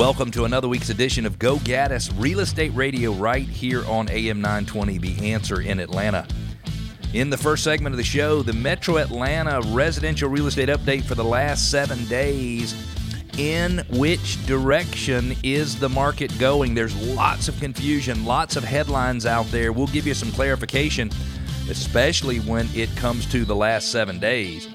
Welcome to another week's edition of Go Gaddis Real Estate Radio right here on AM 920, The Answer in Atlanta. In the first segment of the show, the Metro Atlanta residential real estate update for the last seven days. In which direction is the market going? There's lots of confusion, lots of headlines out there. We'll give you some clarification, especially when it comes to the last seven days.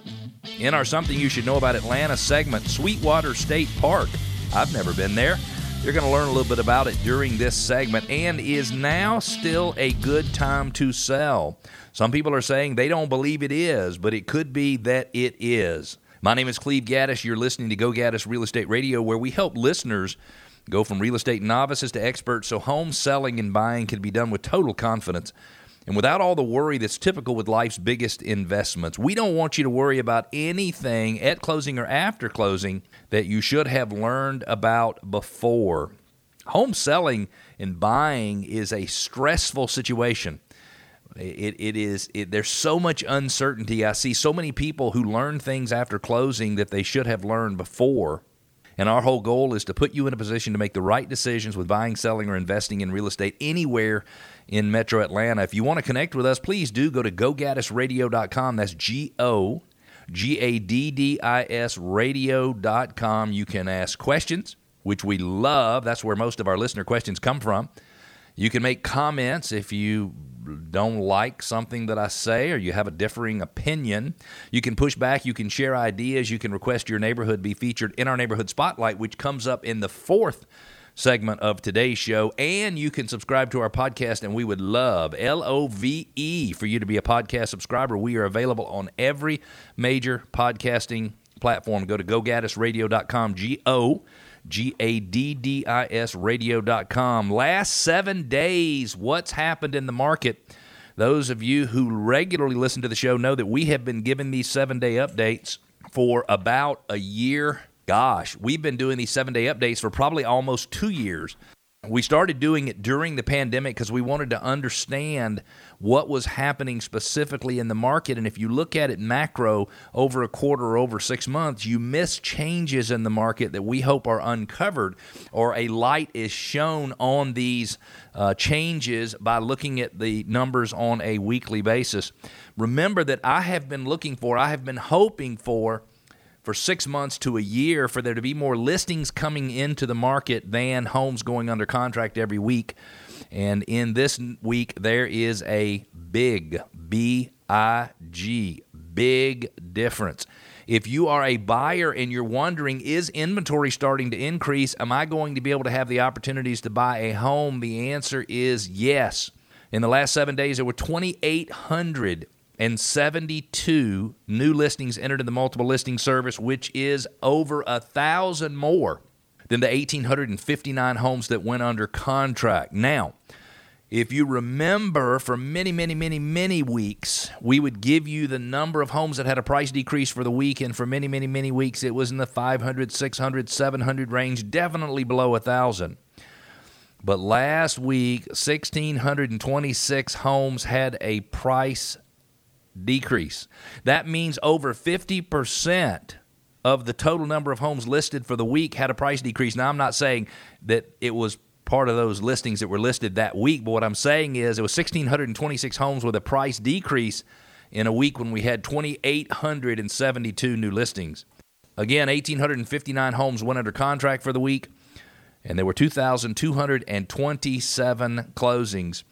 In our Something You Should Know About Atlanta segment, Sweetwater State Park. I've never been there. You're going to learn a little bit about it during this segment. And is now still a good time to sell? Some people are saying they don't believe it is, but it could be that it is. My name is Cleve Gaddis. You're listening to Go Gaddis Real Estate Radio, where we help listeners go from real estate novices to experts so home selling and buying can be done with total confidence and without all the worry that's typical with life's biggest investments. We don't want you to worry about anything at closing or after closing that you should have learned about before. Home selling and buying is a stressful situation. It, it is it, there's so much uncertainty. I see so many people who learn things after closing that they should have learned before. And our whole goal is to put you in a position to make the right decisions with buying, selling, or investing in real estate anywhere in Metro Atlanta. If you want to connect with us, please do go to gogaddisradio.com. That's G O G A D D I S radio.com. You can ask questions, which we love. That's where most of our listener questions come from. You can make comments if you don't like something that I say or you have a differing opinion. You can push back, you can share ideas, you can request your neighborhood be featured in our neighborhood spotlight, which comes up in the fourth segment of today's show. And you can subscribe to our podcast, and we would love L O V E for you to be a podcast subscriber. We are available on every major podcasting platform. Go to gogaddisradio.com, G O G A D D I S radio.com. Last seven days, what's happened in the market? Those of you who regularly listen to the show know that we have been giving these seven day updates for about a year gosh, we've been doing these seven day updates for probably almost two years. We started doing it during the pandemic because we wanted to understand what was happening specifically in the market. And if you look at it macro over a quarter or over six months, you miss changes in the market that we hope are uncovered or a light is shown on these uh, changes by looking at the numbers on a weekly basis. Remember that I have been looking for, I have been hoping for for six months to a year for there to be more listings coming into the market than homes going under contract every week. And in this week, there is a big, B I G, big difference. If you are a buyer and you're wondering, is inventory starting to increase? Am I going to be able to have the opportunities to buy a home? The answer is yes. In the last seven days, there were 2,800 and 72 new listings entered in the multiple listing service, which is over a thousand more than the 1,859 homes that went under contract. Now, if you remember, for many, many, many, many weeks, we would give you the number of homes that had a price decrease for the week, and for many, many, many weeks, it was in the 500, 600, 700 range, definitely below a 1,000. But last week, 1,626 homes had a price decrease. That means over 50% of the total number of homes listed for the week had a price decrease. Now, I'm not saying that it was part of those listings that were listed that week, but what I'm saying is it was 1,626 homes with a price decrease in a week when we had 2,872 new listings. Again, 1,859 homes went under contract for the week, and there were 2,227 closings.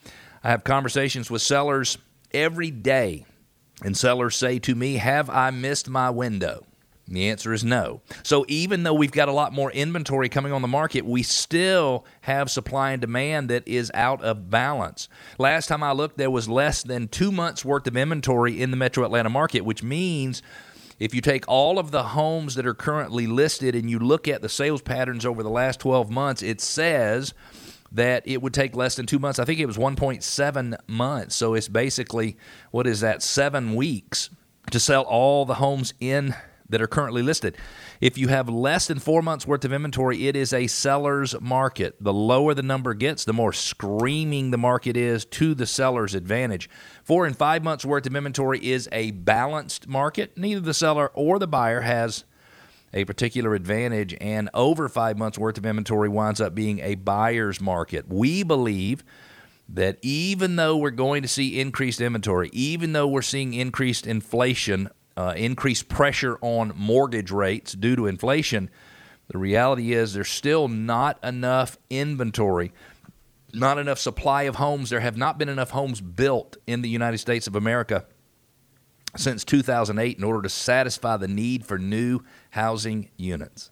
I have conversations with sellers every day and sellers say to me, Have I missed my window? And the answer is no. So even though we've got a lot more inventory coming on the market, we still have supply and demand that is out of balance. Last time I looked, there was less than two months worth of inventory in the metro Atlanta market, which means if you take all of the homes that are currently listed and you look at the sales patterns over the last 12 months, it says that it would take less than two months. I think it was 1.7 months. So it's basically, what is that, seven weeks to sell all the homes in that are currently listed. If you have less than four months worth of inventory, it is a seller's market. The lower the number gets, the more screaming the market is to the seller's advantage. Four and five months worth of inventory is a balanced market. Neither the seller or the buyer has a particular advantage, and over five months worth of inventory winds up being a buyer's market. We believe that even though we're going to see increased inventory, even though we're seeing increased inflation, uh, increased pressure on mortgage rates due to inflation, the reality is there's still not enough inventory, not enough supply of homes. There have not been enough homes built in the United States of America since 2008 in order to satisfy the need for new housing units.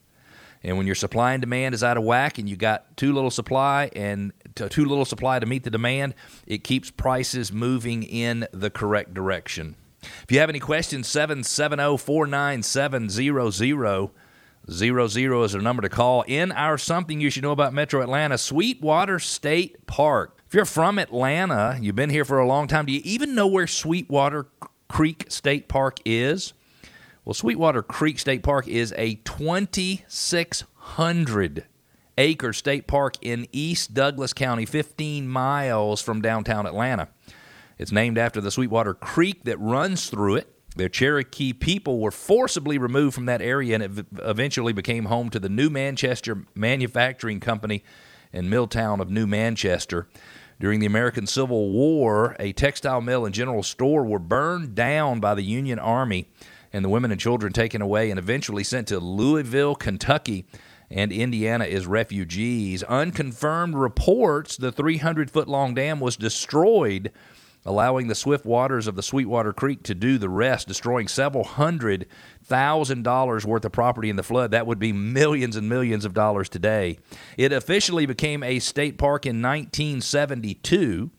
And when your supply and demand is out of whack and you got too little supply and too little supply to meet the demand, it keeps prices moving in the correct direction. If you have any questions, 770 497 0000 is a number to call. In our Something You Should Know About Metro Atlanta, Sweetwater State Park. If you're from Atlanta, you've been here for a long time, do you even know where Sweetwater Creek State Park is? Well, Sweetwater Creek State Park is a 2,600 acre state park in East Douglas County, 15 miles from downtown Atlanta. It's named after the Sweetwater Creek that runs through it. The Cherokee people were forcibly removed from that area and it eventually became home to the New Manchester Manufacturing Company in Milltown of New Manchester. During the American Civil War, a textile mill and general store were burned down by the Union Army, and the women and children taken away and eventually sent to Louisville, Kentucky, and Indiana as refugees. Unconfirmed reports the 300 foot long dam was destroyed, allowing the swift waters of the Sweetwater Creek to do the rest, destroying several hundred thousand dollars worth of property in the flood. That would be millions and millions of dollars today. It officially became a state park in 1972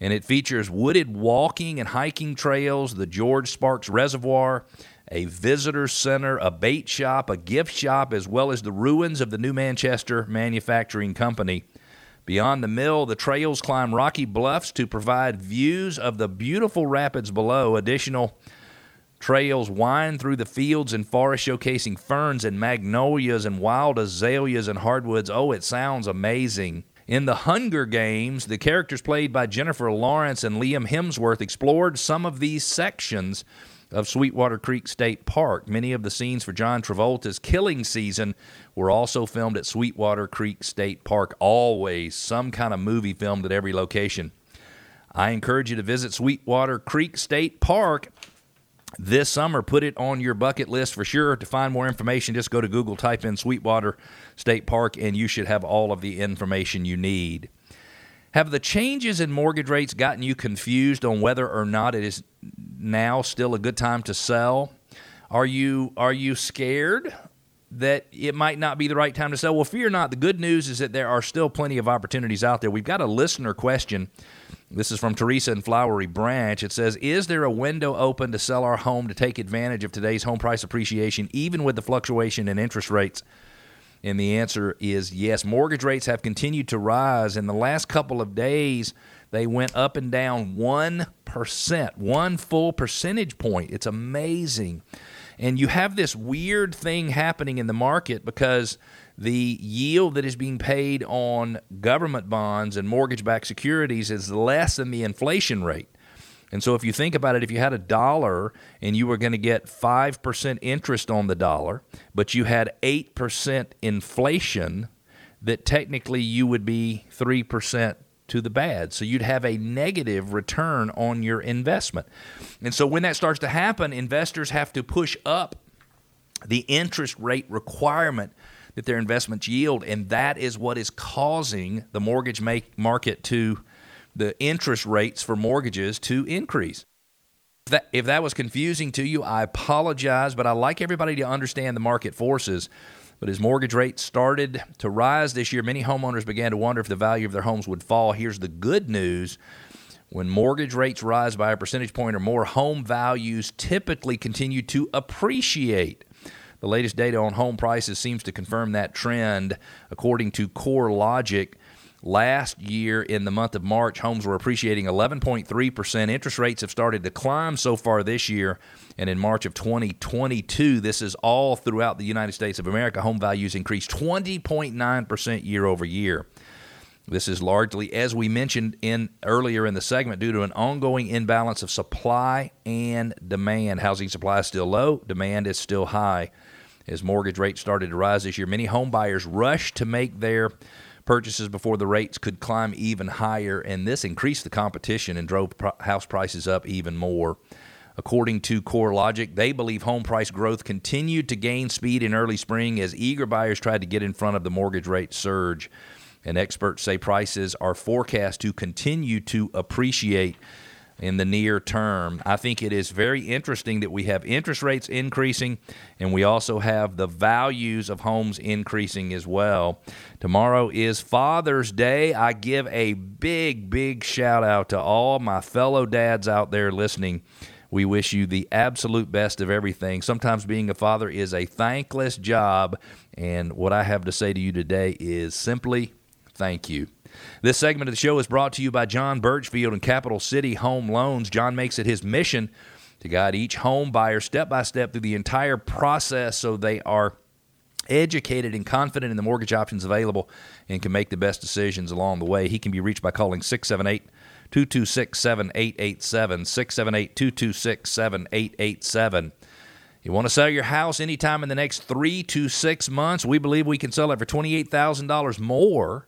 and it features wooded walking and hiking trails, the George Sparks Reservoir, a visitor center, a bait shop, a gift shop, as well as the ruins of the New Manchester Manufacturing Company. Beyond the mill, the trails climb rocky bluffs to provide views of the beautiful rapids below. Additional Trails wind through the fields and forests showcasing ferns and magnolias and wild azaleas and hardwoods. Oh, it sounds amazing. In The Hunger Games, the characters played by Jennifer Lawrence and Liam Hemsworth explored some of these sections of Sweetwater Creek State Park. Many of the scenes for John Travolta's killing season were also filmed at Sweetwater Creek State Park. Always some kind of movie filmed at every location. I encourage you to visit Sweetwater Creek State Park this summer. Put it on your bucket list for sure. To find more information, just go to Google, type in Sweetwater State Park, and you should have all of the information you need. Have the changes in mortgage rates gotten you confused on whether or not it is now still a good time to sell? Are you are you scared that it might not be the right time to sell? Well, fear not. The good news is that there are still plenty of opportunities out there. We've got a listener question this is from Teresa in Flowery Branch. It says, Is there a window open to sell our home to take advantage of today's home price appreciation, even with the fluctuation in interest rates? And the answer is yes. Mortgage rates have continued to rise. In the last couple of days, they went up and down 1%, one full percentage point. It's amazing. And you have this weird thing happening in the market because the yield that is being paid on government bonds and mortgage backed securities is less than the inflation rate. And so, if you think about it, if you had a dollar and you were going to get 5% interest on the dollar, but you had 8% inflation, that technically you would be 3% to the bad. So, you'd have a negative return on your investment. And so, when that starts to happen, investors have to push up the interest rate requirement that their investments yield, and that is what is causing the mortgage make market to the interest rates for mortgages to increase. If that, if that was confusing to you, I apologize, but I like everybody to understand the market forces. But as mortgage rates started to rise this year, many homeowners began to wonder if the value of their homes would fall. Here's the good news. When mortgage rates rise by a percentage point or more, home values typically continue to appreciate. The latest data on home prices seems to confirm that trend. According to CoreLogic, last year in the month of March, homes were appreciating 11.3%. Interest rates have started to climb so far this year. And in March of 2022, this is all throughout the United States of America, home values increased 20.9% year over year. This is largely, as we mentioned in earlier in the segment, due to an ongoing imbalance of supply and demand. Housing supply is still low, demand is still high. as mortgage rates started to rise this year. Many home buyers rushed to make their purchases before the rates could climb even higher, and this increased the competition and drove house prices up even more. According to CoreLogic, they believe home price growth continued to gain speed in early spring as eager buyers tried to get in front of the mortgage rate surge. And experts say prices are forecast to continue to appreciate in the near term. I think it is very interesting that we have interest rates increasing and we also have the values of homes increasing as well. Tomorrow is Father's Day. I give a big, big shout out to all my fellow dads out there listening. We wish you the absolute best of everything. Sometimes being a father is a thankless job, and what I have to say to you today is simply thank you. This segment of the show is brought to you by John Birchfield and Capital City Home Loans. John makes it his mission to guide each home buyer step by step through the entire process so they are educated and confident in the mortgage options available and can make the best decisions along the way. He can be reached by calling 678 226 7887. 678 226 7887. You want to sell your house anytime in the next three to six months? We believe we can sell it for $28,000 more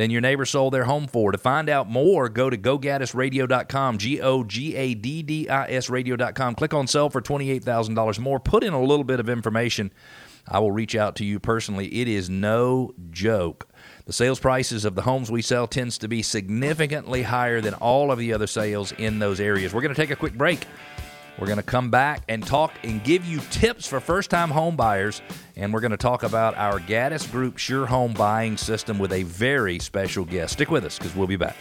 than your neighbor sold their home for. To find out more, go to gogaddisradio.com, G O G A D D I S radio.com. Click on sell for $28,000 more. Put in a little bit of information. I will reach out to you personally. It is no joke. The sales prices of the homes we sell tends to be significantly higher than all of the other sales in those areas. We're going to take a quick break. We're going to come back and talk and give you tips for first time home buyers. And we're going to talk about our Gaddis Group Sure Home Buying System with a very special guest. Stick with us because we'll be back.